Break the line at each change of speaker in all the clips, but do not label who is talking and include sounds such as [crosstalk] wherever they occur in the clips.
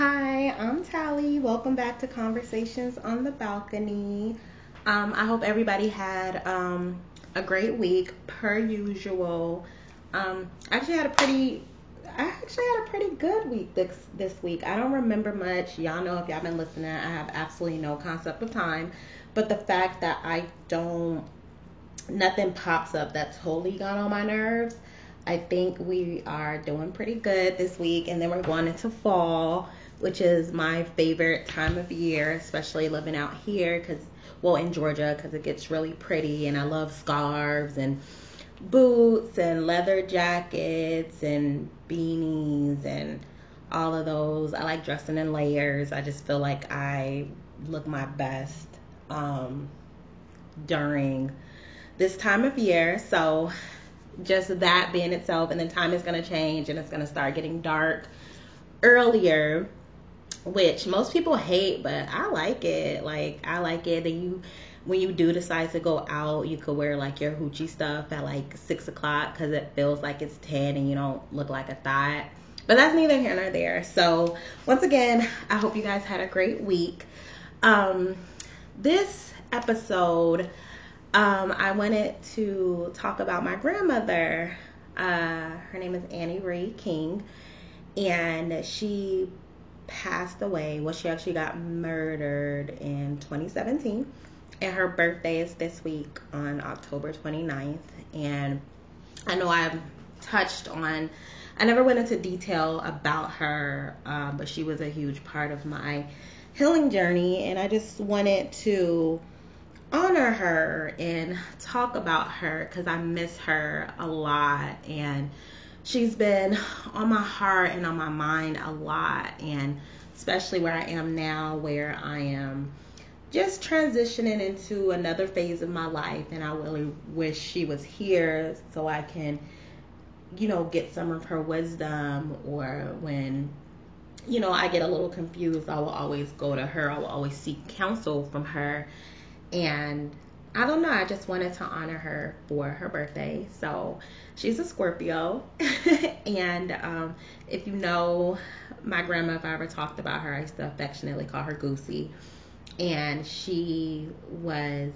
Hi, I'm Tally. Welcome back to Conversations on the Balcony. Um, I hope everybody had um, a great week, per usual. Um, I actually had a pretty, I actually had a pretty good week this this week. I don't remember much. Y'all know if y'all been listening, I have absolutely no concept of time. But the fact that I don't, nothing pops up that totally got on my nerves. I think we are doing pretty good this week, and then we're going into fall which is my favorite time of year, especially living out here because, well, in Georgia, because it gets really pretty and I love scarves and boots and leather jackets and beanies and all of those. I like dressing in layers. I just feel like I look my best um, during this time of year. So, just that being itself, and then time is going to change and it's going to start getting dark earlier which most people hate, but I like it. Like I like it that you when you do decide to go out, you could wear like your hoochie stuff at like six o'clock because it feels like it's ten and you don't look like a thought. But that's neither here nor there. So once again, I hope you guys had a great week. Um, this episode, um, I wanted to talk about my grandmother. Uh, her name is Annie Ray King, and she passed away. Well, she actually got murdered in 2017. And her birthday is this week on October 29th. And I know I've touched on, I never went into detail about her, um, but she was a huge part of my healing journey. And I just wanted to honor her and talk about her because I miss her a lot. And she's been on my heart and on my mind a lot and especially where I am now where I am just transitioning into another phase of my life and I really wish she was here so I can you know get some of her wisdom or when you know I get a little confused I will always go to her I will always seek counsel from her and I don't know. I just wanted to honor her for her birthday. So she's a Scorpio. [laughs] and um, if you know my grandma, if I ever talked about her, I used to affectionately call her Goosey. And she was,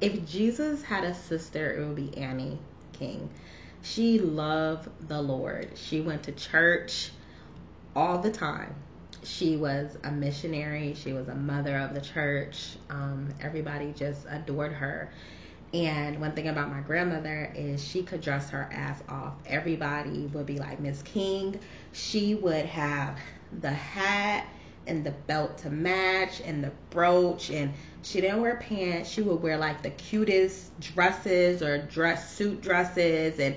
if Jesus had a sister, it would be Annie King. She loved the Lord. She went to church all the time she was a missionary. She was a mother of the church. Um, everybody just adored her. And one thing about my grandmother is she could dress her ass off. Everybody would be like, Miss King. She would have the hat and the belt to match and the brooch and she didn't wear pants. She would wear like the cutest dresses or dress suit dresses and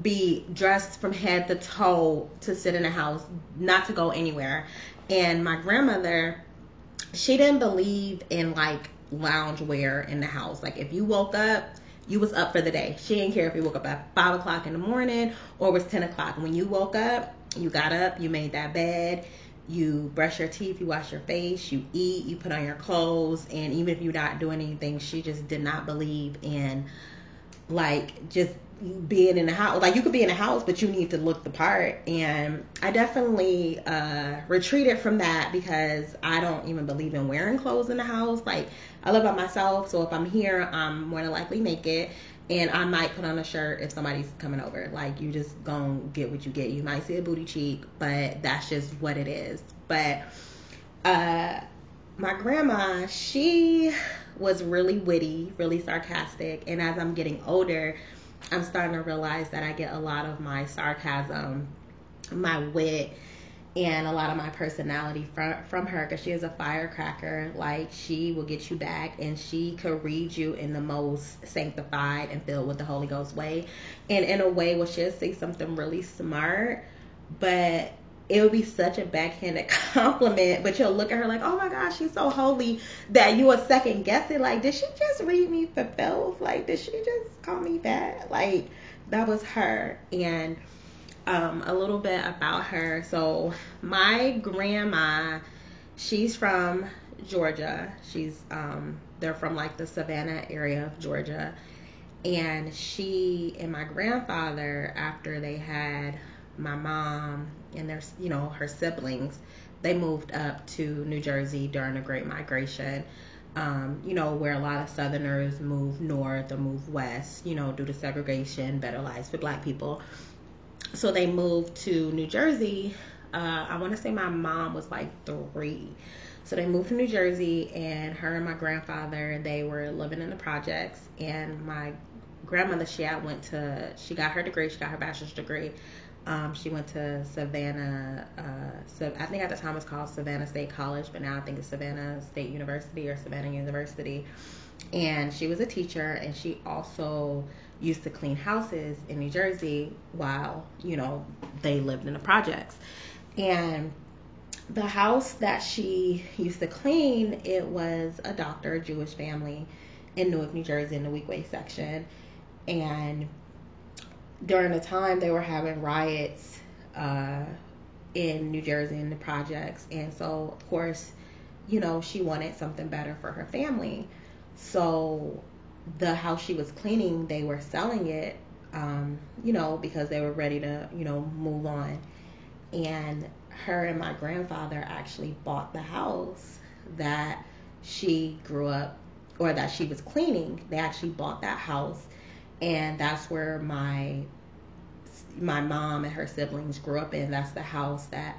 be dressed from head to toe to sit in the house, not to go anywhere. And my grandmother, she didn't believe in like lounge wear in the house. Like if you woke up, you was up for the day. She didn't care if you woke up at five o'clock in the morning or it was ten o'clock. When you woke up, you got up, you made that bed, you brush your teeth, you wash your face, you eat, you put on your clothes, and even if you're not doing anything, she just did not believe in like just being in the house. Like you could be in the house, but you need to look the part. And I definitely uh, retreated from that because I don't even believe in wearing clothes in the house. Like I live by myself, so if I'm here, I'm more than likely naked. And I might put on a shirt if somebody's coming over. Like you just gonna get what you get. You might see a booty cheek, but that's just what it is. But uh, my grandma, she was really witty, really sarcastic, and as I'm getting older, I'm starting to realize that I get a lot of my sarcasm, my wit, and a lot of my personality from from her because she is a firecracker. Like she will get you back, and she could read you in the most sanctified and filled with the Holy Ghost way, and in a way where she'll say something really smart, but it would be such a backhanded [laughs] compliment, but you'll look at her like, oh my gosh, she's so holy that you will second guess it. Like, did she just read me for filth? Like, did she just call me that? Like, that was her. And um, a little bit about her. So, my grandma, she's from Georgia. She's, um, they're from like the Savannah area of Georgia. And she and my grandfather, after they had my mom and there's you know her siblings they moved up to New Jersey during the Great Migration. Um, you know, where a lot of Southerners move north or move west, you know, due to segregation, better lives for black people. So they moved to New Jersey. Uh, I want to say my mom was like three. So they moved to New Jersey, and her and my grandfather, they were living in the projects. And my grandmother, she had went to, she got her degree, she got her bachelor's degree um, she went to Savannah. Uh, so I think at the time it was called Savannah State College, but now I think it's Savannah State University or Savannah University. And she was a teacher, and she also used to clean houses in New Jersey while you know they lived in the projects. And the house that she used to clean, it was a doctor, Jewish family in Newark, New Jersey, in the Weequahic section, and during the time they were having riots uh, in New Jersey in the projects, and so of course, you know, she wanted something better for her family. So the house she was cleaning, they were selling it, um, you know, because they were ready to, you know, move on. And her and my grandfather actually bought the house that she grew up or that she was cleaning. They actually bought that house and that's where my my mom and her siblings grew up in. That's the house that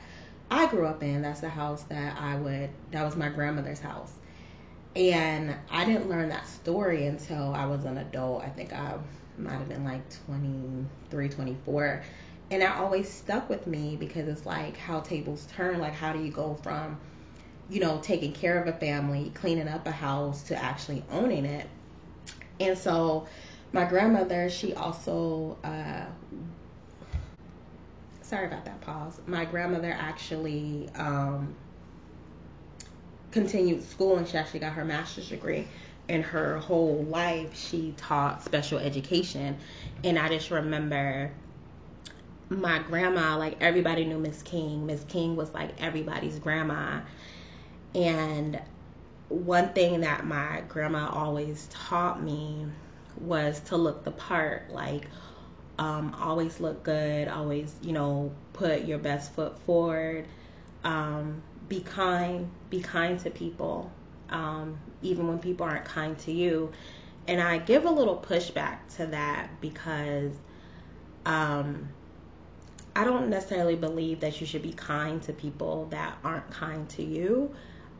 I grew up in. That's the house that I would that was my grandmother's house. And I didn't learn that story until I was an adult. I think I might have been like 23, 24. And that always stuck with me because it's like how tables turn. Like, how do you go from, you know, taking care of a family, cleaning up a house to actually owning it? And so my grandmother, she also, uh, sorry about that pause. My grandmother actually um, continued school and she actually got her master's degree. In her whole life, she taught special education. And I just remember my grandma, like everybody knew Miss King. Miss King was like everybody's grandma. And one thing that my grandma always taught me was to look the part, like um, always look good, always, you know, put your best foot forward, um, be kind, be kind to people, um, even when people aren't kind to you. And I give a little pushback to that because um, I don't necessarily believe that you should be kind to people that aren't kind to you.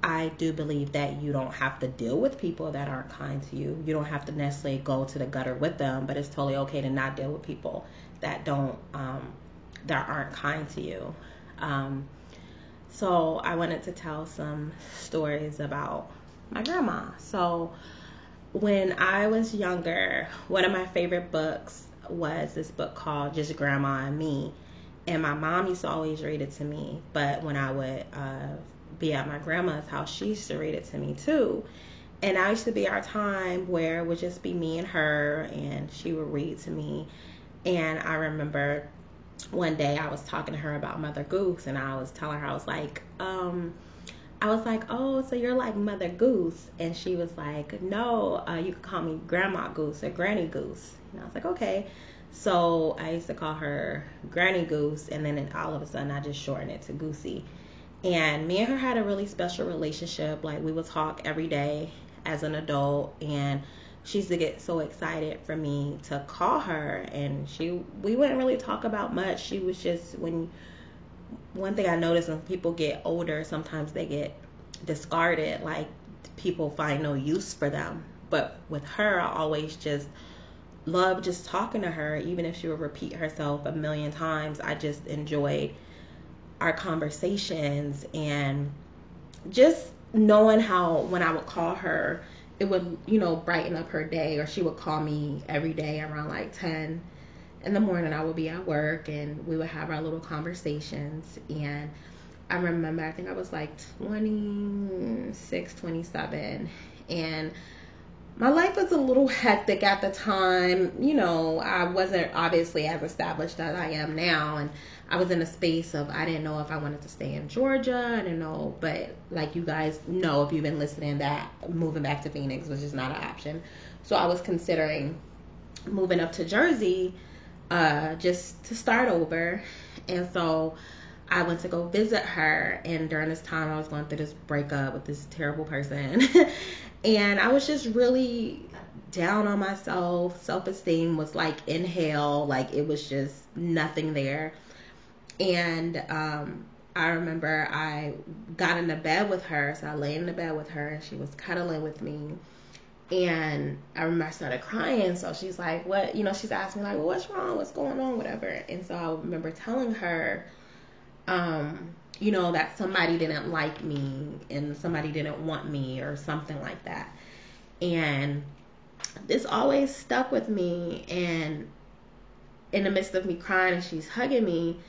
I do believe that you don't have to deal with people that aren't kind to you. You don't have to necessarily go to the gutter with them, but it's totally okay to not deal with people that don't um, that aren't kind to you. Um, so I wanted to tell some stories about my grandma. So when I was younger, one of my favorite books was this book called Just Grandma and Me. And my mom used to always read it to me, but when I would uh, be at my grandma's house, she used to read it to me too. And I used to be our time where it would just be me and her, and she would read to me. And I remember one day I was talking to her about Mother Goose, and I was telling her, I was like, um, I was like, oh, so you're like Mother Goose. And she was like, no, uh, you can call me Grandma Goose or Granny Goose. And I was like, okay. So I used to call her Granny Goose, and then all of a sudden I just shortened it to Goosey. And me and her had a really special relationship. Like we would talk every day as an adult and she used to get so excited for me to call her and she we wouldn't really talk about much. She was just when one thing I noticed when people get older, sometimes they get discarded, like people find no use for them. But with her, I always just loved just talking to her, even if she would repeat herself a million times. I just enjoyed our conversations and just knowing how when I would call her, it would, you know, brighten up her day, or she would call me every day around like 10 in the morning. I would be at work and we would have our little conversations. And I remember, I think I was like 26, 27, and my life was a little hectic at the time. You know, I wasn't obviously as established as I am now, and I was in a space of I didn't know if I wanted to stay in Georgia. I didn't know, but like you guys know, if you've been listening, that moving back to Phoenix was just not an option. So I was considering moving up to Jersey, uh, just to start over. And so I went to go visit her, and during this time, I was going through this breakup with this terrible person. [laughs] and I was just really down on myself. Self esteem was like in hell, like it was just nothing there. And um, I remember I got into bed with her, so I lay in the bed with her, and she was cuddling with me. And I remember I started crying, so she's like, "What?" You know, she's asking me like, "Well, what's wrong? What's going on? Whatever." And so I remember telling her, um, you know, that somebody didn't like me and somebody didn't want me or something like that. And this always stuck with me. And in the midst of me crying and she's hugging me,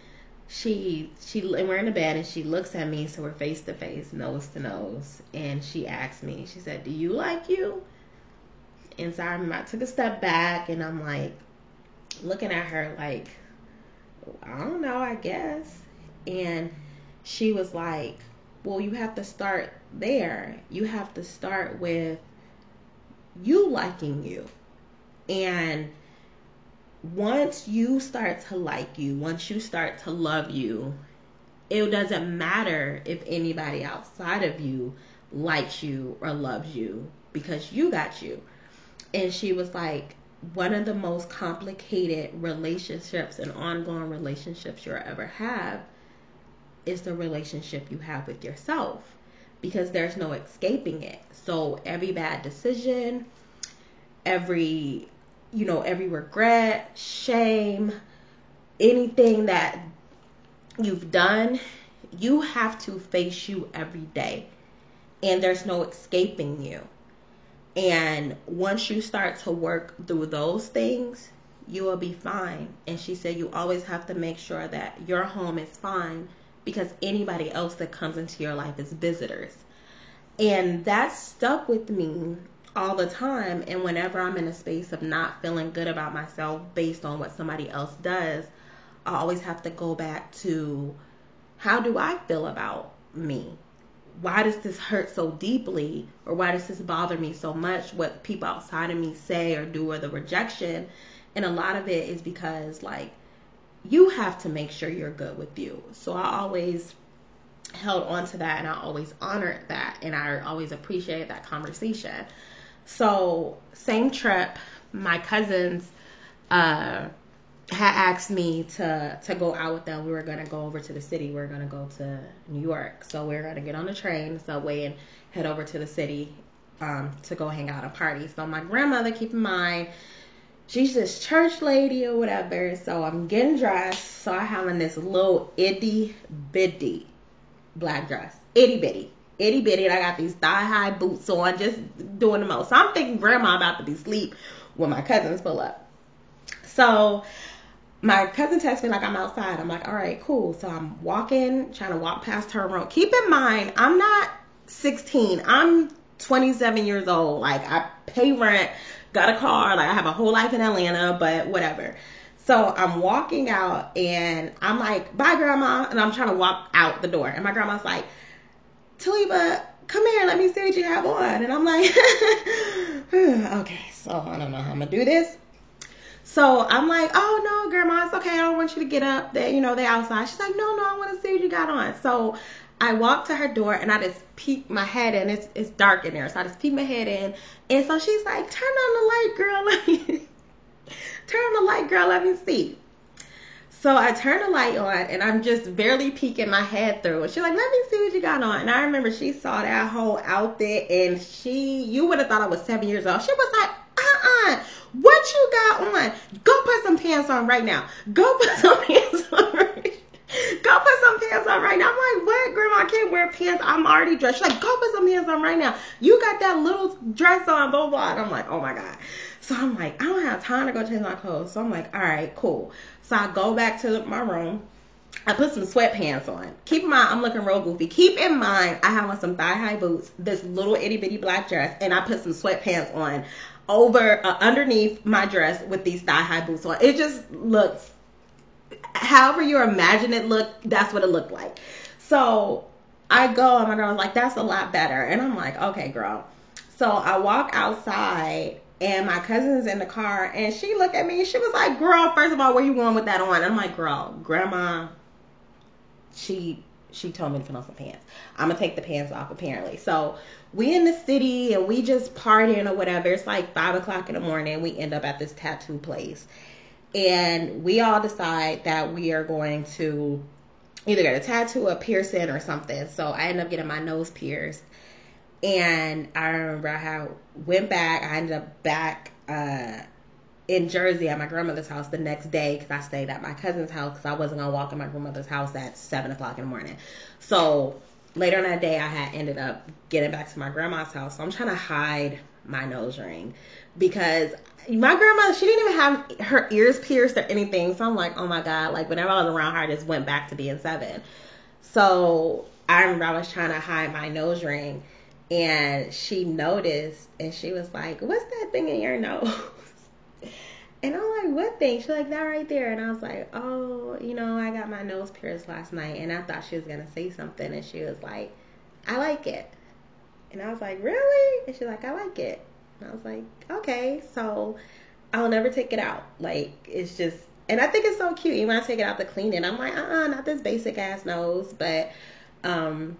she she and we're in the bed and she looks at me so we're face to face nose to nose and she asked me she said do you like you and so I, remember I took a step back and i'm like looking at her like i don't know i guess and she was like well you have to start there you have to start with you liking you and once you start to like you, once you start to love you, it doesn't matter if anybody outside of you likes you or loves you because you got you. And she was like, one of the most complicated relationships and ongoing relationships you'll ever have is the relationship you have with yourself because there's no escaping it. So every bad decision, every you know, every regret, shame, anything that you've done, you have to face you every day. And there's no escaping you. And once you start to work through those things, you will be fine. And she said you always have to make sure that your home is fine because anybody else that comes into your life is visitors. And that stuck with me all the time. And whenever I'm in a space of not feeling good about myself based on what somebody else does, I always have to go back to how do I feel about me? Why does this hurt so deeply? Or why does this bother me so much? What people outside of me say or do, or the rejection. And a lot of it is because, like, you have to make sure you're good with you. So I always held on to that and I always honored that and I always appreciated that conversation. So same trip, my cousins uh, had asked me to to go out with them. We were gonna go over to the city. We were gonna go to New York. So we were gonna get on the train, subway, and head over to the city um, to go hang out and party. So my grandmother, keep in mind, she's this church lady or whatever. So I'm getting dressed. So I have on this little itty bitty black dress, itty bitty itty bitty, and I got these thigh high boots on, just doing the most. So I'm thinking grandma about to be asleep when my cousins pull up. So my cousin texts me like I'm outside. I'm like, all right, cool. So I'm walking, trying to walk past her room. Keep in mind, I'm not 16. I'm 27 years old. Like I pay rent, got a car, like I have a whole life in Atlanta, but whatever. So I'm walking out and I'm like, bye grandma. And I'm trying to walk out the door. And my grandma's like, Taliba, come here, let me see what you have on. And I'm like, [laughs] [sighs] okay, so I don't know how I'm gonna do this. So I'm like, oh no, grandma, it's okay. I don't want you to get up. They, you know, they outside. She's like, no, no, I want to see what you got on. So I walk to her door and I just peek my head in. It's it's dark in there, so I just peek my head in. And so she's like, turn on the light, girl. [laughs] Let me [laughs] turn on the light, girl. Let me see. So I turn the light on and I'm just barely peeking my head through. And she's like, let me see what you got on. And I remember she saw that whole outfit and she, you would have thought I was seven years old. She was like, uh-uh, what you got on? Go put some pants on right now. Go put some [laughs] pants on right Go put some pants on right now. I'm like, what, Grandma? I can't wear pants. I'm already dressed. She's like, go put some pants on right now. You got that little dress on, blah, blah. And I'm like, oh my God. So I'm like, I don't have time to go change my clothes. So I'm like, all right, cool. So I go back to my room. I put some sweatpants on. Keep in mind, I'm looking real goofy. Keep in mind, I have on some thigh high boots, this little itty bitty black dress, and I put some sweatpants on over uh, underneath my dress with these thigh high boots on. It just looks, however you imagine it look, that's what it looked like. So I go, and my girl was like, "That's a lot better," and I'm like, "Okay, girl." So I walk outside and my cousin's in the car and she looked at me she was like, Girl, first of all, where you going with that on? And I'm like, Girl, grandma she she told me to put on some pants. I'm gonna take the pants off apparently. So we in the city and we just partying or whatever. It's like five o'clock in the morning. We end up at this tattoo place, and we all decide that we are going to either get a tattoo, a piercing, or something. So I end up getting my nose pierced, and I remember I went back. I ended up back. Uh, in Jersey at my grandmother's house the next day because I stayed at my cousin's house because I wasn't gonna walk in my grandmother's house at seven o'clock in the morning. So later on that day, I had ended up getting back to my grandma's house. So I'm trying to hide my nose ring because my grandmother she didn't even have her ears pierced or anything. So I'm like, oh my god, like whenever I was around her, I just went back to being seven. So I remember I was trying to hide my nose ring. And she noticed and she was like, What's that thing in your nose? [laughs] And I'm like, what thing? She's like, that right there. And I was like, oh, you know, I got my nose pierced last night. And I thought she was going to say something. And she was like, I like it. And I was like, really? And she's like, I like it. And I was like, okay. So I'll never take it out. Like, it's just, and I think it's so cute. Even when I take it out to clean it, I'm like, uh uh-uh, not this basic ass nose. But, um,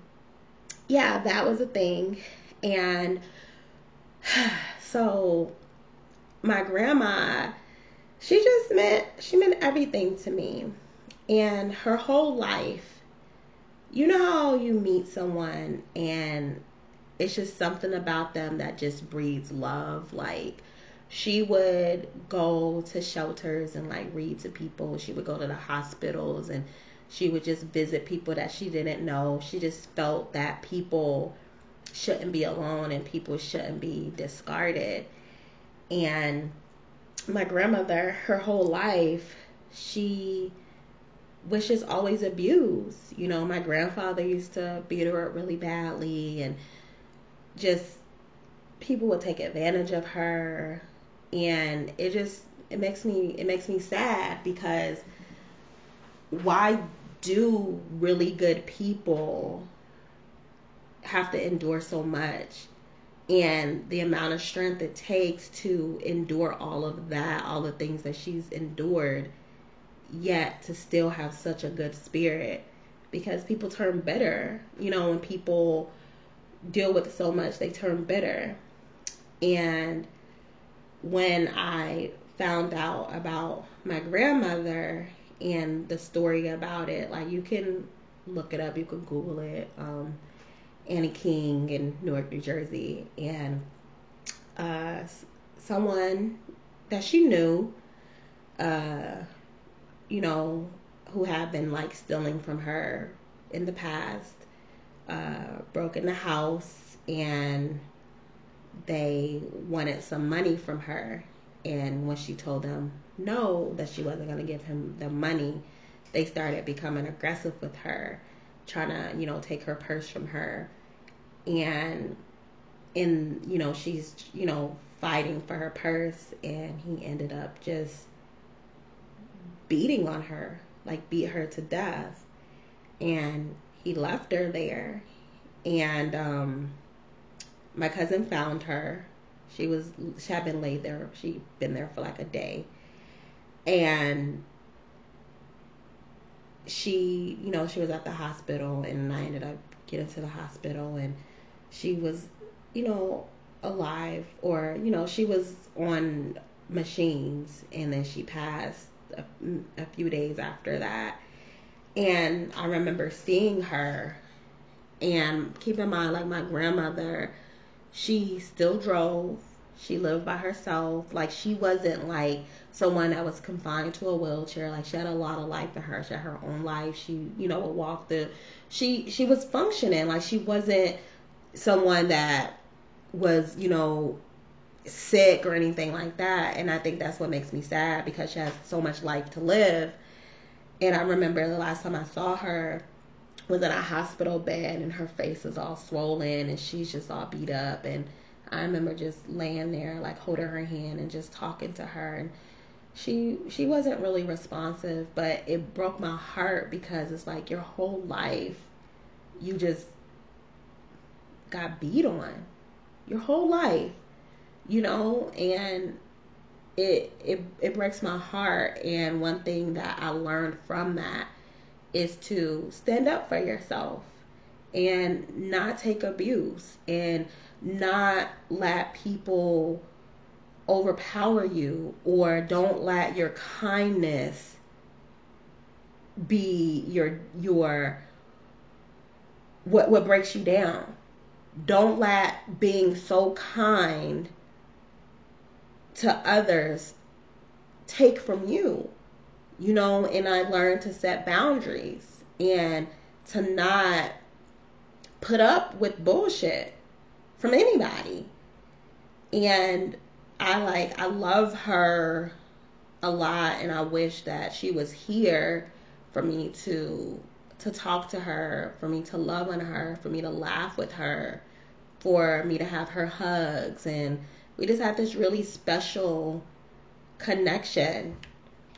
yeah, that was a thing. And [sighs] so my grandma, she just meant she meant everything to me. And her whole life, you know how you meet someone and it's just something about them that just breeds love. Like she would go to shelters and like read to people. She would go to the hospitals and she would just visit people that she didn't know. She just felt that people shouldn't be alone and people shouldn't be discarded. And my grandmother, her whole life, she was just always abused. You know, my grandfather used to beat her up really badly and just people would take advantage of her and it just it makes me it makes me sad because why do really good people have to endure so much and the amount of strength it takes to endure all of that, all the things that she's endured, yet to still have such a good spirit. Because people turn bitter, you know, when people deal with so much, they turn bitter. And when I found out about my grandmother and the story about it, like you can look it up, you can Google it. Um, Annie King in Newark, New Jersey, and uh, someone that she knew, uh, you know, who had been like stealing from her in the past, uh, broke in the house and they wanted some money from her. And when she told them no, that she wasn't going to give him the money, they started becoming aggressive with her, trying to, you know, take her purse from her and in you know she's you know fighting for her purse and he ended up just beating on her like beat her to death and he left her there. And um my cousin found her. She was she had been laid there she'd been there for like a day. And she you know she was at the hospital and i ended up getting to the hospital and she was, you know, alive or, you know, she was on machines and then she passed a, a few days after that. And I remember seeing her and keep in mind, like my grandmother, she still drove. She lived by herself. Like she wasn't like someone that was confined to a wheelchair. Like she had a lot of life to her. She had her own life. She, you know, would walk the. She she was functioning. Like she wasn't someone that was, you know, sick or anything like that. And I think that's what makes me sad because she has so much life to live. And I remember the last time I saw her was in a hospital bed and her face is all swollen and she's just all beat up. And I remember just laying there, like holding her hand and just talking to her. And she she wasn't really responsive, but it broke my heart because it's like your whole life you just got beat on your whole life, you know, and it it it breaks my heart. And one thing that I learned from that is to stand up for yourself and not take abuse and not let people overpower you or don't let your kindness be your your what what breaks you down. Don't let being so kind to others take from you. You know, and I learned to set boundaries and to not put up with bullshit from anybody. And I like I love her a lot and I wish that she was here for me to to talk to her, for me to love on her, for me to laugh with her, for me to have her hugs and we just had this really special connection.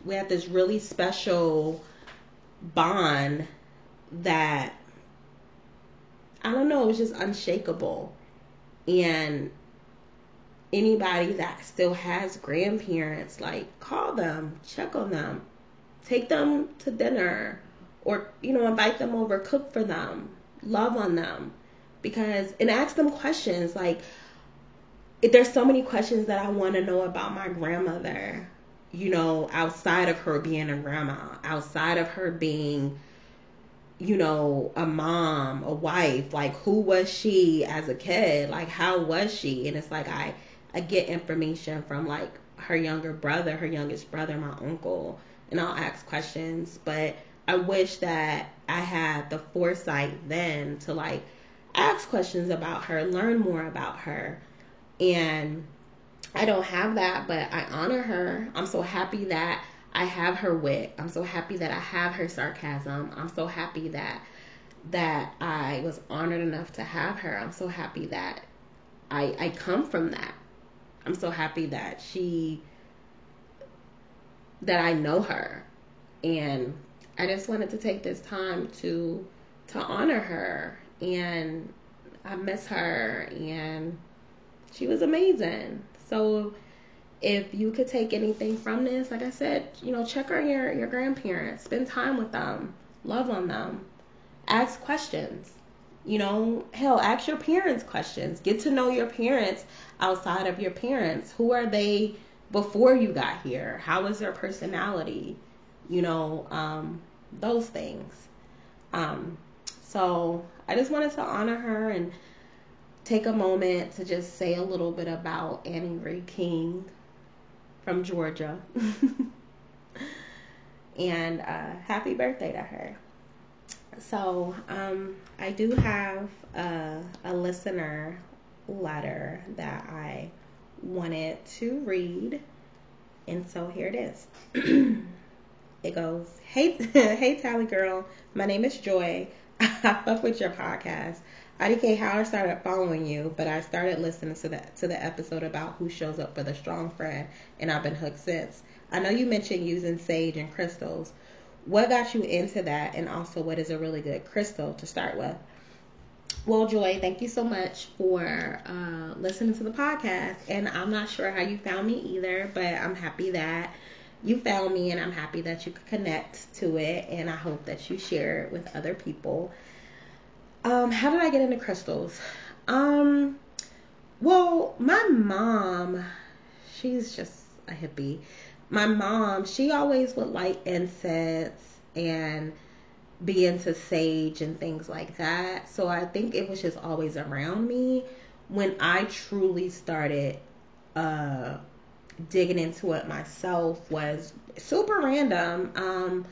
We had this really special bond that I don't know, it was just unshakable. And anybody that still has grandparents, like call them, check on them, take them to dinner, or you know, invite them over, cook for them, love on them, because and ask them questions like. There's so many questions that I want to know about my grandmother, you know, outside of her being a grandma, outside of her being you know, a mom, a wife, like who was she as a kid? Like how was she? And it's like I I get information from like her younger brother, her youngest brother, my uncle, and I'll ask questions, but I wish that I had the foresight then to like ask questions about her, learn more about her. And I don't have that, but I honor her. I'm so happy that I have her wit. I'm so happy that I have her sarcasm. I'm so happy that that I was honored enough to have her. I'm so happy that I I come from that. I'm so happy that she that I know her. And I just wanted to take this time to to honor her and I miss her and she was amazing. So if you could take anything from this, like I said, you know, check on your, your grandparents, spend time with them, love on them, ask questions. You know, hell, ask your parents questions. Get to know your parents outside of your parents. Who are they before you got here? How is their personality? You know, um, those things. Um, so I just wanted to honor her and take a moment to just say a little bit about Annie Ray King from Georgia. [laughs] and uh, happy birthday to her. So, um, I do have a, a listener letter that I wanted to read. And so here it is. [clears throat] it goes, Hey, [laughs] hey, Tally girl. My name is Joy. [laughs] I fuck with your podcast. IDK how I started following you, but I started listening to the to the episode about who shows up for the strong friend, and I've been hooked since. I know you mentioned using sage and crystals. What got you into that, and also what is a really good crystal to start with? Well, Joy, thank you so much for uh, listening to the podcast. And I'm not sure how you found me either, but I'm happy that you found me, and I'm happy that you could connect to it. And I hope that you share it with other people. Um, how did I get into crystals? Um, well, my mom, she's just a hippie. My mom, she always would light incense and be into sage and things like that. So I think it was just always around me. When I truly started uh, digging into it myself was super random. Um,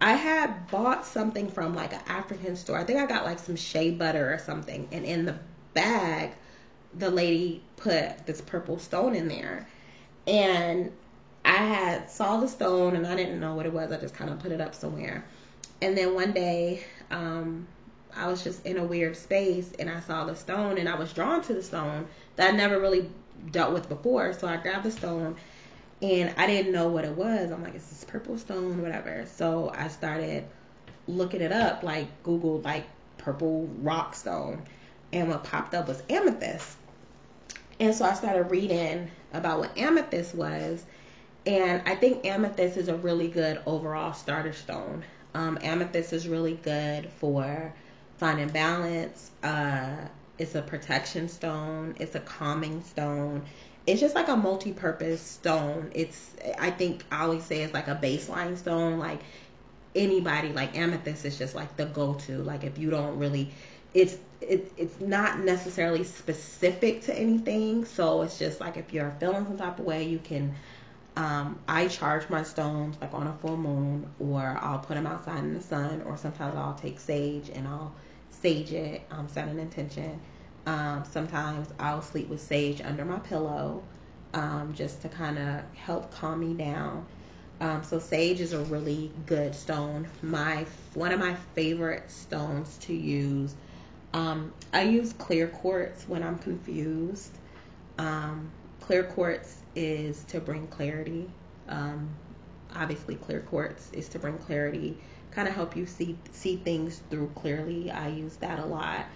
I had bought something from like an African store. I think I got like some shea butter or something. And in the bag, the lady put this purple stone in there. And I had saw the stone and I didn't know what it was. I just kind of put it up somewhere. And then one day, um, I was just in a weird space and I saw the stone and I was drawn to the stone that I never really dealt with before. So I grabbed the stone and I didn't know what it was. I'm like, it's this purple stone, whatever. So I started looking it up, like Google like purple rock stone, and what popped up was amethyst. And so I started reading about what amethyst was, and I think amethyst is a really good overall starter stone. Um, amethyst is really good for finding balance. Uh, it's a protection stone. It's a calming stone. It's just like a multi-purpose stone. It's I think I always say it's like a baseline stone. Like anybody, like amethyst is just like the go-to. Like if you don't really, it's it, it's not necessarily specific to anything. So it's just like if you're feeling some type of way, you can um, I charge my stones like on a full moon, or I'll put them outside in the sun, or sometimes I'll take sage and I'll sage it, um, set an intention. Um, sometimes I'll sleep with sage under my pillow, um, just to kind of help calm me down. Um, so sage is a really good stone. My one of my favorite stones to use. Um, I use clear quartz when I'm confused. Um, clear quartz is to bring clarity. Um, obviously, clear quartz is to bring clarity, kind of help you see see things through clearly. I use that a lot.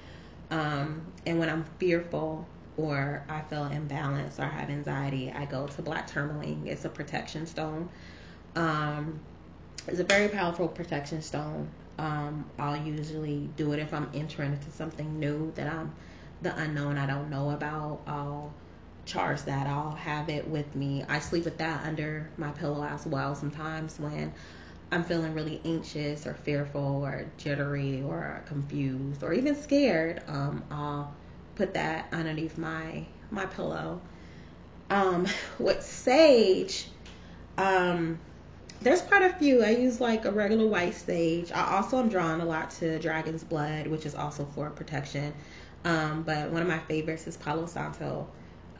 Um, and when I'm fearful or I feel imbalanced or have anxiety, I go to black tourmaline. It's a protection stone. Um, it's a very powerful protection stone. Um, I'll usually do it if I'm entering into something new that I'm the unknown I don't know about. I'll charge that. I'll have it with me. I sleep with that under my pillow as well sometimes when I'm feeling really anxious or fearful or jittery or confused or even scared. Um, I'll put that underneath my my pillow. Um, [laughs] with sage, um, there's quite a few. I use like a regular white sage. I also am drawn a lot to dragon's blood, which is also for protection. Um, but one of my favorites is Palo Santo.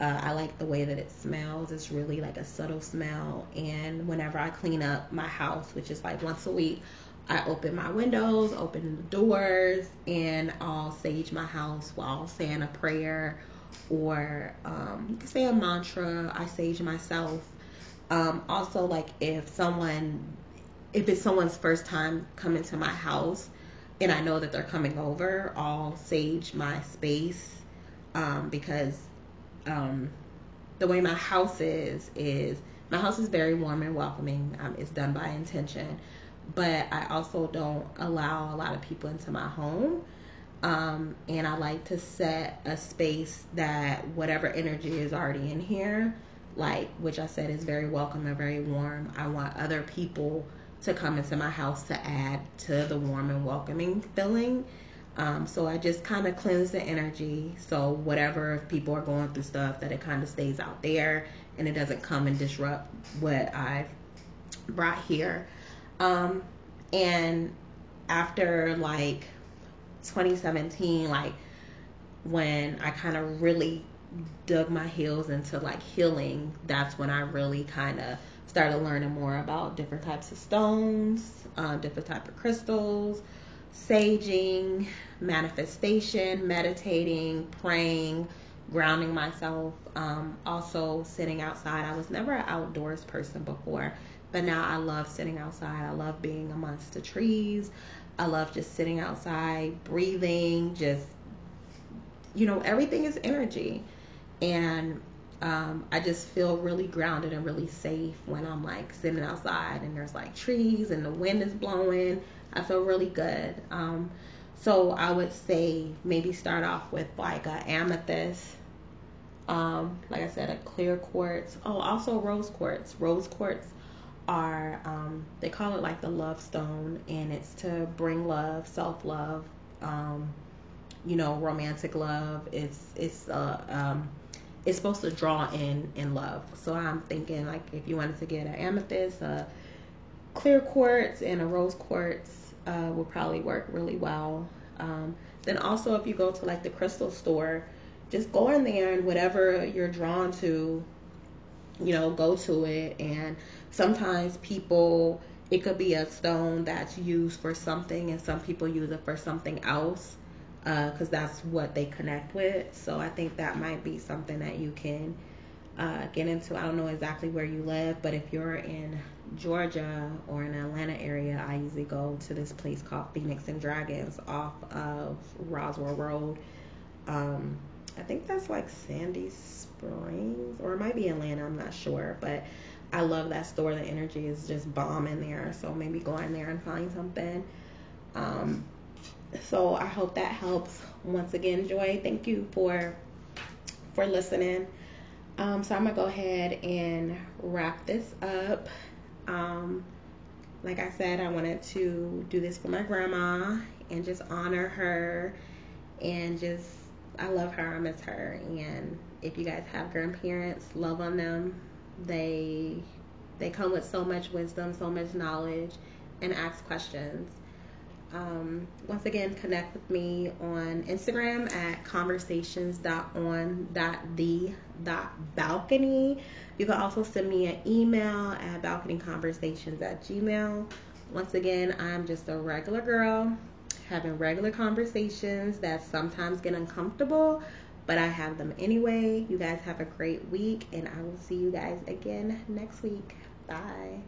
Uh, I like the way that it smells. It's really like a subtle smell. And whenever I clean up my house, which is like once a week, I open my windows, open the doors, and I'll sage my house while saying a prayer or um, you can say a mantra. I sage myself. Um, also, like if someone, if it's someone's first time coming to my house and I know that they're coming over, I'll sage my space um, because um, the way my house is is my house is very warm and welcoming. Um, it's done by intention, but I also don't allow a lot of people into my home. Um, and I like to set a space that whatever energy is already in here, like which I said is very welcome and very warm. I want other people to come into my house to add to the warm and welcoming feeling. Um, so I just kind of cleanse the energy. So whatever if people are going through stuff, that it kind of stays out there and it doesn't come and disrupt what I've brought here. Um, and after like 2017, like when I kind of really dug my heels into like healing, that's when I really kind of started learning more about different types of stones, uh, different type of crystals, saging, manifestation, meditating, praying, grounding myself. Um, also sitting outside. I was never an outdoors person before, but now I love sitting outside. I love being amongst the trees. I love just sitting outside, breathing, just you know, everything is energy. And um, I just feel really grounded and really safe when I'm like sitting outside and there's like trees and the wind is blowing. I feel really good. Um, so I would say maybe start off with like a amethyst. Um, like I said, a clear quartz. Oh, also rose quartz. Rose quartz are um, they call it like the love stone, and it's to bring love, self love, um, you know, romantic love. It's it's uh, um, it's supposed to draw in in love. So I'm thinking like if you wanted to get an amethyst, a clear quartz, and a rose quartz uh, will probably work really well. Um, then also if you go to like the crystal store, just go in there and whatever you're drawn to, you know, go to it. And sometimes people, it could be a stone that's used for something, and some people use it for something else because uh, that's what they connect with. So I think that might be something that you can uh, get into. I don't know exactly where you live, but if you're in Georgia or in the Atlanta area, I usually go to this place called Phoenix and Dragons off of Roswell Road. Um, I think that's like Sandy Springs, or it might be Atlanta. I'm not sure, but I love that store. The energy is just bomb in there. So maybe go in there and find something. Um, so I hope that helps. Once again, Joy, thank you for for listening. Um, so I'm gonna go ahead and wrap this up. Um, like I said, I wanted to do this for my grandma and just honor her and just I love her, I miss her. And if you guys have grandparents, love on them. They they come with so much wisdom, so much knowledge, and ask questions. Um, once again, connect with me on Instagram at conversations.on.the.balcony. You can also send me an email at balconyconversations at gmail. Once again, I'm just a regular girl having regular conversations that sometimes get uncomfortable, but I have them anyway. You guys have a great week, and I will see you guys again next week. Bye.